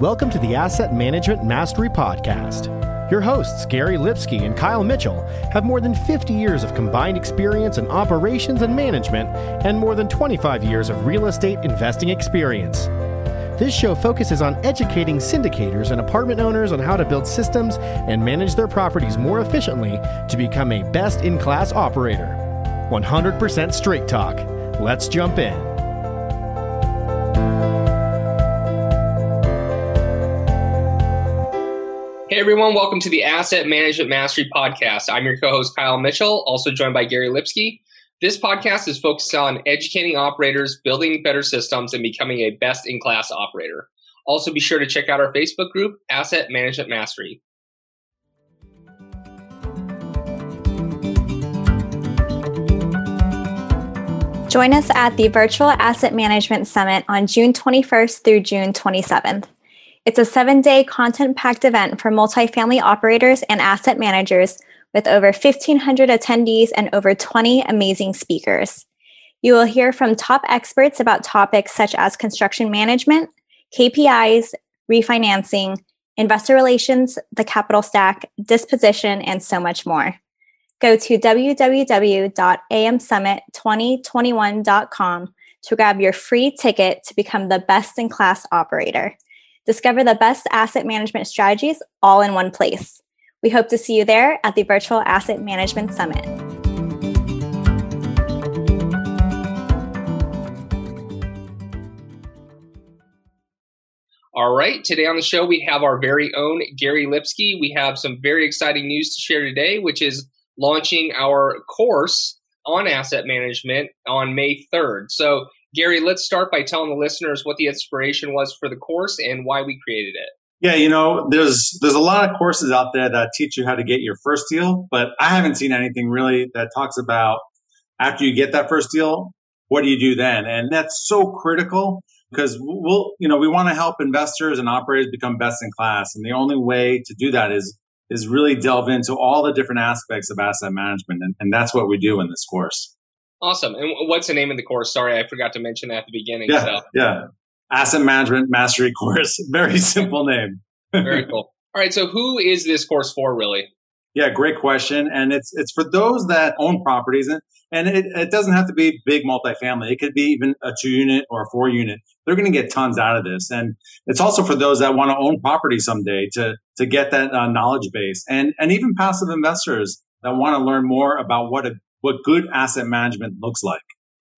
Welcome to the Asset Management Mastery Podcast. Your hosts, Gary Lipsky and Kyle Mitchell, have more than 50 years of combined experience in operations and management and more than 25 years of real estate investing experience. This show focuses on educating syndicators and apartment owners on how to build systems and manage their properties more efficiently to become a best in class operator. 100% straight talk. Let's jump in. Everyone, welcome to the Asset Management Mastery Podcast. I'm your co-host Kyle Mitchell, also joined by Gary Lipsky. This podcast is focused on educating operators, building better systems, and becoming a best-in-class operator. Also, be sure to check out our Facebook group, Asset Management Mastery. Join us at the Virtual Asset Management Summit on June 21st through June 27th. It's a seven day content packed event for multifamily operators and asset managers with over 1,500 attendees and over 20 amazing speakers. You will hear from top experts about topics such as construction management, KPIs, refinancing, investor relations, the capital stack, disposition, and so much more. Go to www.amsummit2021.com to grab your free ticket to become the best in class operator. Discover the best asset management strategies all in one place. We hope to see you there at the Virtual Asset Management Summit. All right, today on the show we have our very own Gary Lipsky. We have some very exciting news to share today, which is launching our course on asset management on May 3rd. So, Gary, let's start by telling the listeners what the inspiration was for the course and why we created it. Yeah, you know, there's there's a lot of courses out there that teach you how to get your first deal, but I haven't seen anything really that talks about after you get that first deal, what do you do then? And that's so critical because we'll, you know, we want to help investors and operators become best in class, and the only way to do that is is really delve into all the different aspects of asset management, and, and that's what we do in this course. Awesome. And what's the name of the course? Sorry, I forgot to mention that at the beginning. Yeah, so. yeah. Asset Management Mastery Course. Very simple name. Very cool. All right. So, who is this course for, really? Yeah, great question. And it's it's for those that own properties, and and it, it doesn't have to be big multifamily. It could be even a two unit or a four unit. They're going to get tons out of this, and it's also for those that want to own property someday to to get that uh, knowledge base, and and even passive investors that want to learn more about what a what good asset management looks like.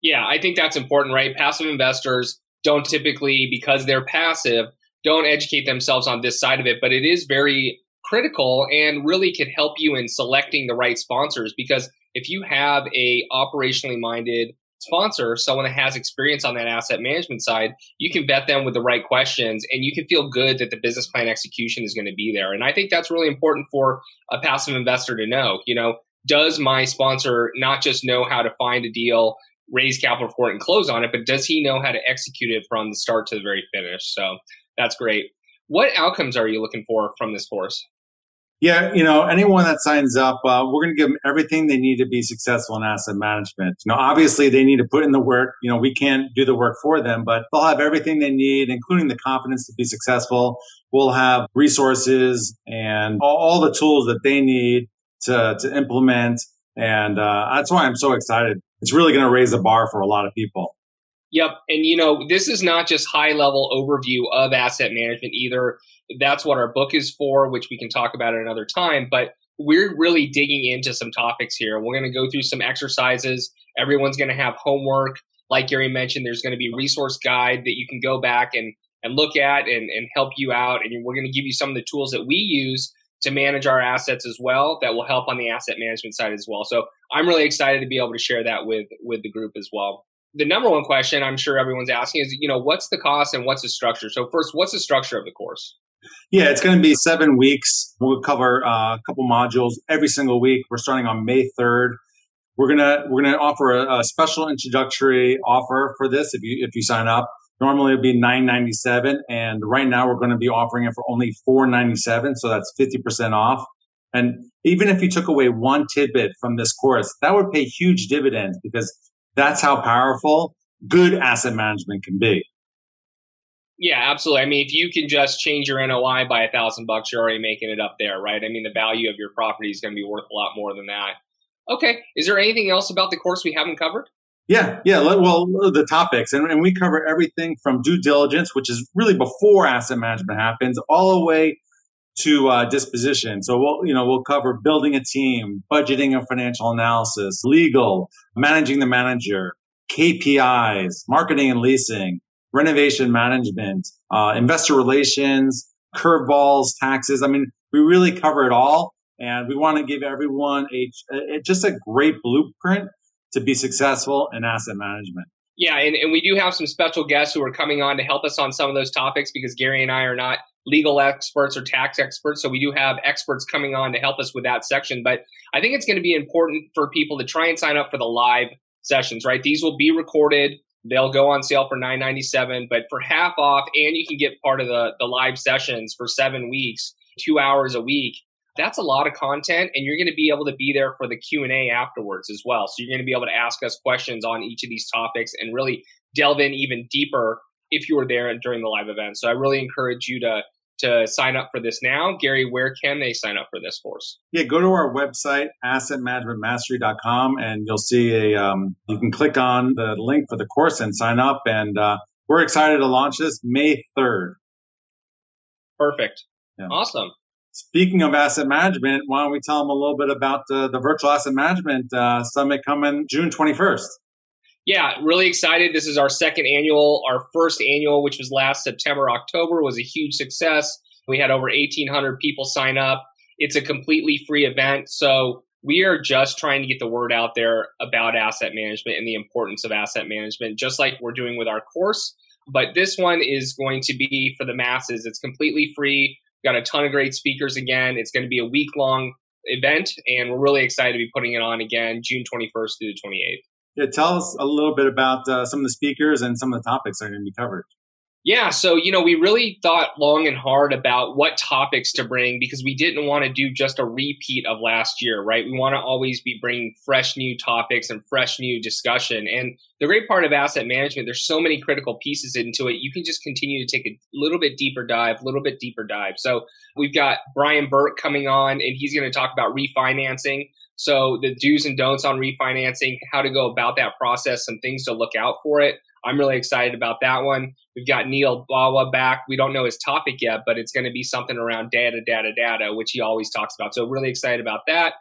Yeah, I think that's important, right? Passive investors don't typically, because they're passive, don't educate themselves on this side of it, but it is very critical and really could help you in selecting the right sponsors because if you have a operationally minded sponsor, someone that has experience on that asset management side, you can vet them with the right questions and you can feel good that the business plan execution is going to be there. And I think that's really important for a passive investor to know. You know, does my sponsor not just know how to find a deal, raise capital for it, and close on it, but does he know how to execute it from the start to the very finish? So that's great. What outcomes are you looking for from this course? Yeah, you know, anyone that signs up, uh, we're going to give them everything they need to be successful in asset management. You know, obviously they need to put in the work. You know, we can't do the work for them, but they'll have everything they need, including the confidence to be successful. We'll have resources and all, all the tools that they need to, to implement. And uh, that's why I'm so excited. It's really going to raise the bar for a lot of people. Yep. And, you know, this is not just high level overview of asset management either. That's what our book is for, which we can talk about at another time. But we're really digging into some topics here. We're going to go through some exercises. Everyone's going to have homework. Like Gary mentioned, there's going to be a resource guide that you can go back and, and look at and, and help you out. And we're going to give you some of the tools that we use to manage our assets as well that will help on the asset management side as well. So I'm really excited to be able to share that with with the group as well. The number one question I'm sure everyone's asking is, you know, what's the cost and what's the structure? So first, what's the structure of the course? Yeah, it's going to be seven weeks. We'll cover uh, a couple modules every single week. We're starting on May 3rd. We're gonna we're gonna offer a, a special introductory offer for this if you if you sign up. Normally it'd be nine ninety seven, and right now we're going to be offering it for only four ninety seven. So that's fifty percent off. And even if you took away one tidbit from this course, that would pay huge dividends because that's how powerful good asset management can be. Yeah, absolutely. I mean, if you can just change your NOI by a thousand bucks, you're already making it up there, right? I mean, the value of your property is going to be worth a lot more than that. Okay. Is there anything else about the course we haven't covered? Yeah, yeah. Well, the topics, and, and we cover everything from due diligence, which is really before asset management happens, all the way to uh, disposition. So we'll, you know, we'll cover building a team, budgeting and financial analysis, legal, managing the manager, KPIs, marketing and leasing, renovation management, uh, investor relations, curveballs, taxes. I mean, we really cover it all. And we want to give everyone a, a just a great blueprint to be successful in asset management. Yeah, and, and we do have some special guests who are coming on to help us on some of those topics because Gary and I are not legal experts or tax experts. So we do have experts coming on to help us with that section. But I think it's going to be important for people to try and sign up for the live sessions, right? These will be recorded. They'll go on sale for nine ninety seven, but for half off, and you can get part of the the live sessions for seven weeks, two hours a week. That's a lot of content, and you're going to be able to be there for the Q and A afterwards as well. So you're going to be able to ask us questions on each of these topics and really delve in even deeper if you were there during the live event. So I really encourage you to to sign up for this now. Gary, where can they sign up for this course? Yeah, go to our website, assetmanagementmastery.com, and you'll see a, um, you can click on the link for the course and sign up. And uh, we're excited to launch this May 3rd. Perfect. Yeah. Awesome. Speaking of asset management, why don't we tell them a little bit about uh, the virtual asset management uh, summit coming June 21st? yeah, really excited. This is our second annual. Our first annual, which was last September, October, was a huge success. We had over 1,800 people sign up. It's a completely free event. So we are just trying to get the word out there about asset management and the importance of asset management, just like we're doing with our course. But this one is going to be for the masses. It's completely free. Got a ton of great speakers again. It's going to be a week long event, and we're really excited to be putting it on again June 21st through the 28th. Yeah, tell us a little bit about uh, some of the speakers and some of the topics that are going to be covered. Yeah, so you know, we really thought long and hard about what topics to bring because we didn't want to do just a repeat of last year, right? We want to always be bringing fresh new topics and fresh new discussion. And the great part of asset management, there's so many critical pieces into it. You can just continue to take a little bit deeper dive, a little bit deeper dive. So we've got Brian Burke coming on, and he's going to talk about refinancing. So the do's and don'ts on refinancing, how to go about that process, some things to look out for it. I'm really excited about that one. We've got Neal Bawa back. We don't know his topic yet, but it's going to be something around data, data, data, which he always talks about. So really excited about that.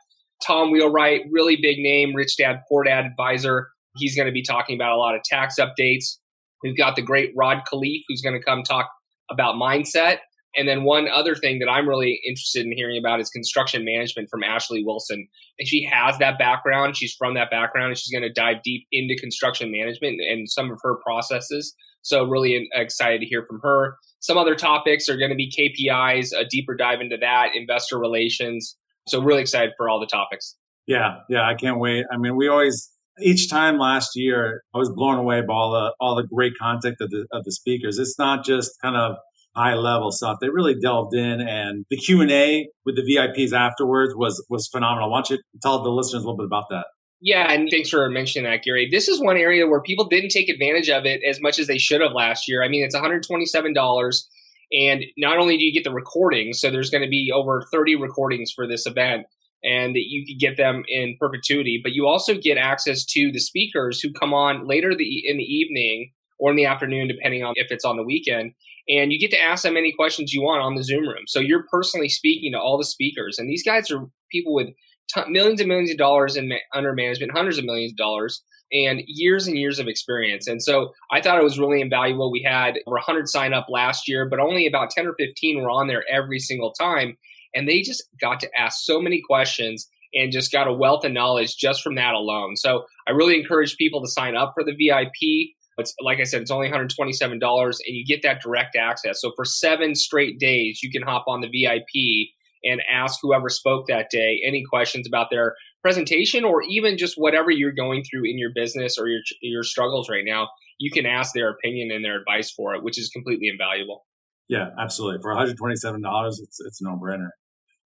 Tom Wheelwright, really big name, Rich Dad Poor Dad advisor. He's going to be talking about a lot of tax updates. We've got the great Rod Khleif, who's going to come talk about mindset. And then one other thing that I'm really interested in hearing about is construction management from Ashley Wilson. And she has that background. She's from that background and she's going to dive deep into construction management and some of her processes. So really excited to hear from her. Some other topics are going to be KPIs, a deeper dive into that, investor relations. So really excited for all the topics. Yeah, yeah, I can't wait. I mean, we always each time last year, I was blown away by all the all the great content of the of the speakers. It's not just kind of high level stuff. They really delved in and the Q and A with the VIPs afterwards was, was phenomenal. Why don't you tell the listeners a little bit about that? Yeah, and thanks for mentioning that, Gary. This is one area where people didn't take advantage of it as much as they should have last year. I mean, it's $127. And not only do you get the recordings, so there's going to be over 30 recordings for this event, and you could get them in perpetuity, but you also get access to the speakers who come on later the, in the evening or in the afternoon, depending on if it's on the weekend. And you get to ask them any questions you want on the Zoom room. So you're personally speaking to all the speakers. And these guys are people with t- millions and millions of dollars in ma- under management, hundreds of millions of dollars, and years and years of experience. And so I thought it was really invaluable. We had over 100 sign up last year, but only about 10 or 15 were on there every single time. And they just got to ask so many questions and just got a wealth of knowledge just from that alone. So I really encourage people to sign up for the VIP. But like I said, it's only $127 and you get that direct access. So for seven straight days, you can hop on the VIP and ask whoever spoke that day any questions about their presentation or even just whatever you're going through in your business or your, your struggles right now. You can ask their opinion and their advice for it, which is completely invaluable. Yeah, absolutely. For $127, it's, it's no brainer.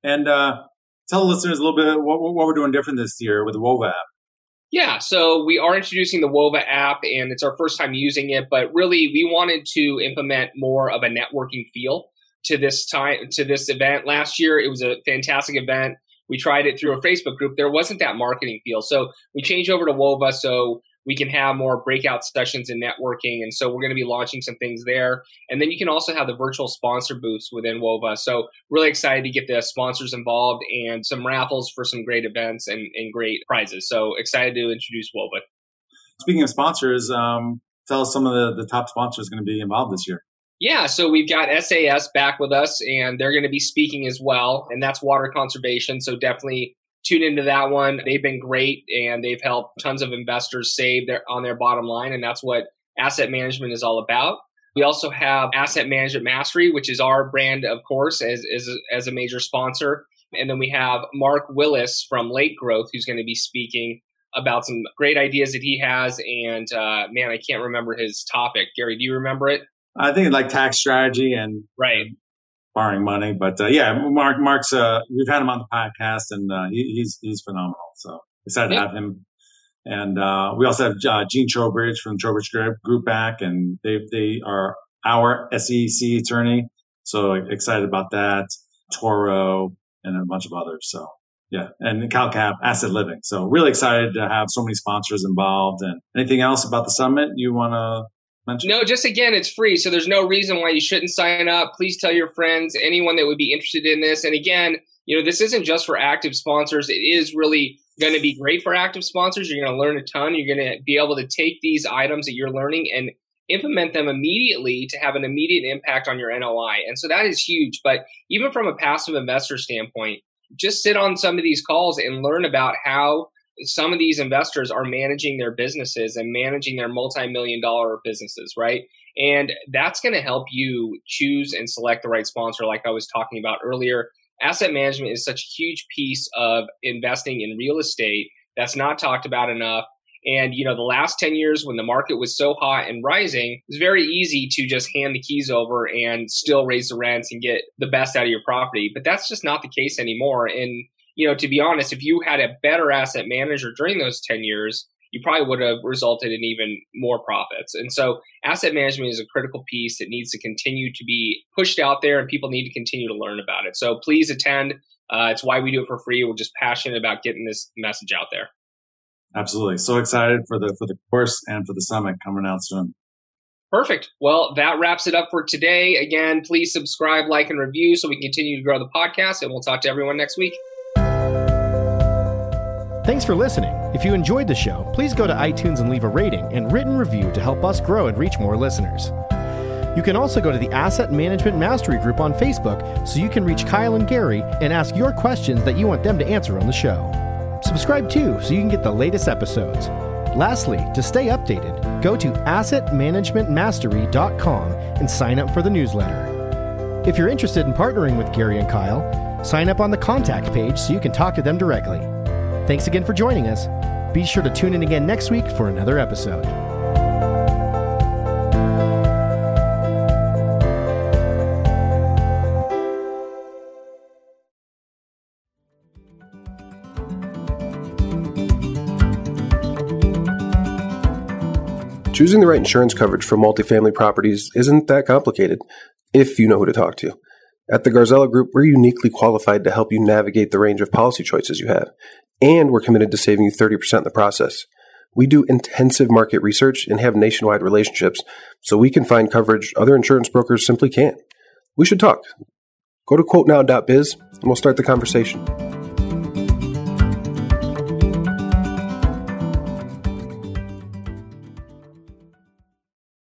And uh, tell the listeners a little bit what, what we're doing different this year with the Whova app. Yeah, so we are introducing the Whova app and it's our first time using it, but really we wanted to implement more of a networking feel to this time to this event. Last year it was a fantastic event. We tried it through a Facebook group. There wasn't that marketing feel. So we changed over to Whova so we can have more breakout sessions and networking. And so we're going to be launching some things there. And then you can also have the virtual sponsor booths within Whova. So really excited to get the sponsors involved and some raffles for some great events and, and great prizes. So excited to introduce Whova. Speaking of sponsors, um, tell us some of the, the top sponsors going to be involved this year. Yeah, so we've got SAS back with us, and they're going to be speaking as well, and that's water conservation. So definitely tune into that one. They've been great and they've helped tons of investors save their on their bottom line, and that's what asset management is all about. We also have Asset Management Mastery, which is our brand, of course, as, as, as a major sponsor. And then we have Mark Willis from Lake Growth, who's going to be speaking about some great ideas that he has. And uh, man, I can't remember his topic. Gary, do you remember it? I think like tax strategy and right borrowing money. But uh, yeah, Mark, Mark's uh, we've had him on the podcast, and uh, he, he's he's phenomenal. So excited to have him. And uh, we also have uh, Gene Trowbridge from Trowbridge Group back, and they they are our SEC attorney. So excited about that. Toro and a bunch of others. So yeah, and CalCap Asset Living. So really excited to have so many sponsors involved. And anything else about the summit you want to mention? No, just again, it's free. So there's no reason why you shouldn't sign up. Please tell your friends, anyone that would be interested in this. And again, you know, this isn't just for active sponsors. It is really going to be great for active sponsors. You're going to learn a ton. You're going to be able to take these items that you're learning and implement them immediately to have an immediate impact on your NOI. And so that is huge. But even from a passive investor standpoint, just sit on some of these calls and learn about how some of these investors are managing their businesses and managing their multi-million dollar businesses, right? And that's going to help you choose and select the right sponsor, like I was talking about earlier. Asset management is such a huge piece of investing in real estate that's not talked about enough. And, you know, the last 10 years when the market was so hot and rising, it was very easy to just hand the keys over and still raise the rents and get the best out of your property. But that's just not the case anymore. And you know, to be honest, if you had a better asset manager during those 10 years, you probably would have resulted in even more profits. And so asset management is a critical piece that needs to continue to be pushed out there and people need to continue to learn about it. So please attend. Uh, it's why we do it for free. We're just passionate about getting this message out there. Absolutely. So excited for the for the course and for the summit coming out soon. Perfect. Well, that wraps it up for today. Again, please subscribe, like, and review so we can continue to grow the podcast. And we'll talk to everyone next week. Thanks for listening. If you enjoyed the show, please go to iTunes and leave a rating and written review to help us grow and reach more listeners. You can also go to the Asset Management Mastery Group on Facebook so you can reach Kyle and Gary and ask your questions that you want them to answer on the show. Subscribe too so you can get the latest episodes. Lastly, to stay updated, go to assetmanagementmastery.com and sign up for the newsletter. If you're interested in partnering with Gary and Kyle, sign up on the contact page so you can talk to them directly. Thanks again for joining us. Be sure to tune in again next week for another episode. Choosing the right insurance coverage for multifamily properties isn't that complicated if you know who to talk to. At the Garzella Group, we're uniquely qualified to help you navigate the range of policy choices you have and we're committed to saving you 30% in the process. We do intensive market research and have nationwide relationships, so we can find coverage other insurance brokers simply can't. We should talk. Go to quotenow.biz and we'll start the conversation.